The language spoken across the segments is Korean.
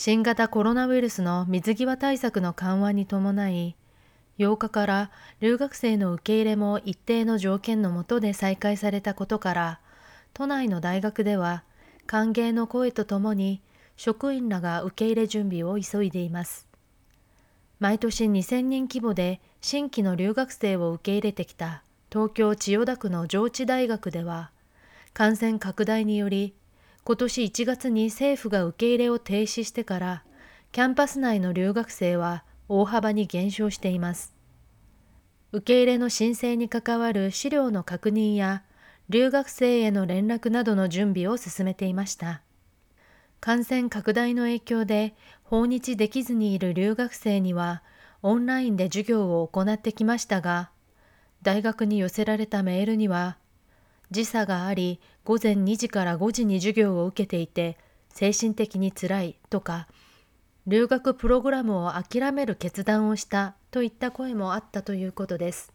新型コロナウイルスの水際対策の緩和に伴い、8日から留学生の受け入れも一定の条件の下で再開されたことから、都内の大学では歓迎の声とともに職員らが受け入れ準備を急いでいます。毎年2000人規模で新規の留学生を受け入れてきた東京千代田区の上智大学では、感染拡大により今年1月に政府が受け入れを停止してから、キャンパス内の留学生は大幅に減少しています。受け入れの申請に関わる資料の確認や、留学生への連絡などの準備を進めていました。感染拡大の影響で訪日できずにいる留学生にはオンラインで授業を行ってきましたが、大学に寄せられたメールには、時差があり午前2時から5時に授業を受けていて精神的につらいとか留学プログラムを諦める決断をしたといった声もあったということです。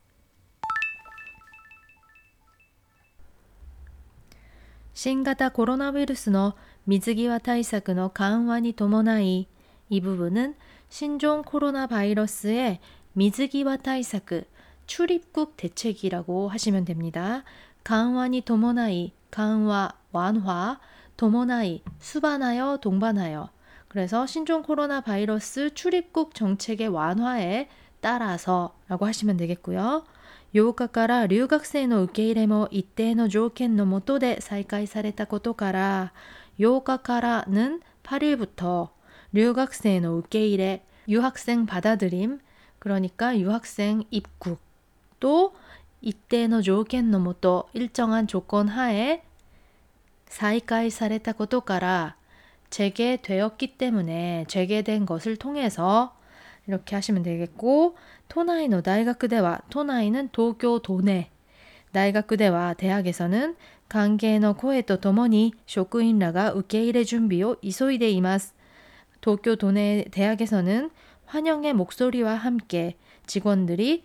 新型コロナウイルスの水際対策の緩和に伴い、이부분은신종コロナ바이러스의水際対策출입국 대책이라고 하시면 됩니다. 강화니 도모나이, 강화, 완화, 도모나이, 수반하여, 동반하여. 그래서 신종 코로나 바이러스 출입국 정책의 완화에 따라서 라고 하시면 되겠고요. 8日から留学生の受け入れも一定の条件のもとで再開されたことから8日から는 8일부터 留学生の受け入れ 유학생 받아들임 그러니까 유학생 입국 또 이때의 조건のもと 일정한 조건 하에 再開されたことから 재개되었기 때문에 재개된 것을 통해서 이렇게 하시면 되겠고 토나이노 다이가크대와 토나이는 도쿄 도내 다이가크대와 대학에서는 관계의 코에と ともに 쇼크인라가 우케이레 준비を 이소이데 이마스 도쿄 도내 대학에서는 환영의 목소리와 함께 직원들이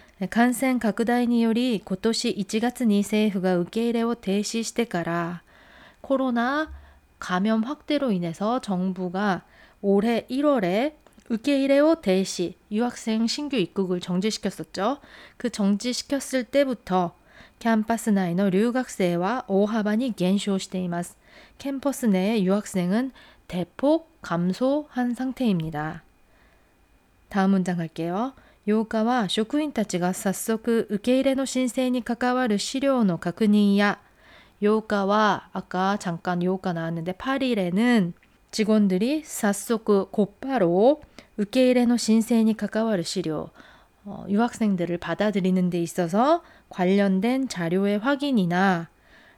感染拡大により今年1月に政府が受け入れを停止してからコロナ감염확대로인해서정부가올해1월에受け入れを停止、유학생신규입국을정지시켰었죠그정지시켰을때부터キャンパス内の留学生は大幅に減少しています。캠퍼스내의유학생은대폭감소한상태입니다 다음문장갈게요 8日は職員たちが早速受け入れの申請に関わる資料の確認や8日は아까잠깐8日나왔는데8일에는 직원들이 싹속 곧바로 우케이레의 신세에 関わる 시료, 어, 유학생들을 받아들이는 데 있어서 관련된 자료의 확인이나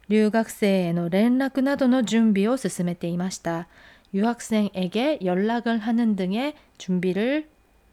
留学生への 連絡 などの 준비를 進めていました. 유학생에게 연락을 하는 등의 준비를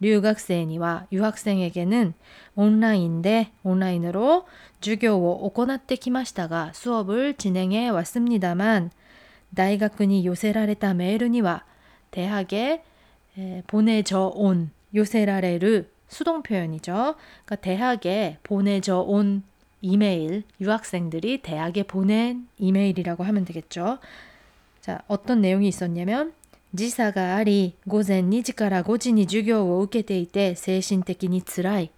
留学生には 유학생에게는 온라인대 온라인으로 授業を行ってきましたが 수업을 진행해 왔습니다만 大学に 요세라레타 메일니와 대학에 보내져 온 요세라레르 수동 표현이죠. 그러니까 대학에 보내져 온 이메일, 유학생들이 대학에 보낸 이메일이라고 하면 되겠죠. 자, 어떤 내용이 있었냐면 時差が 아리 午前2時から 5時に 授業を 受けていて 精神的に つらい.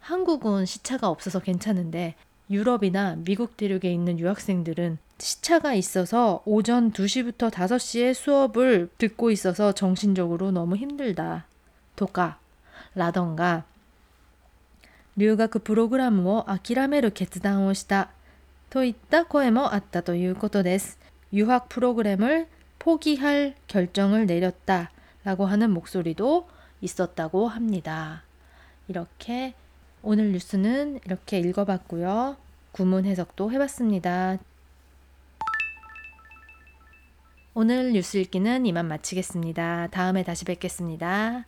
한국은 시차가 없어서 괜찮은데 유럽이나 미국 대륙에 있는 유학생들은 시차가 있어서 오전 2시부터 5시에 수업을 듣고 있어서 정신적으로 너무 힘들다. 도까 라던가 留学プログラムを諦める決断をしたといった声もあったということです. 유학 프로그램을 포기할 결정을 내렸다 라고 하는 목소리도 있었다고 합니다. 이렇게 오늘 뉴스는 이렇게 읽어봤고요. 구문 해석도 해봤습니다. 오늘 뉴스 읽기는 이만 마치겠습니다. 다음에 다시 뵙겠습니다.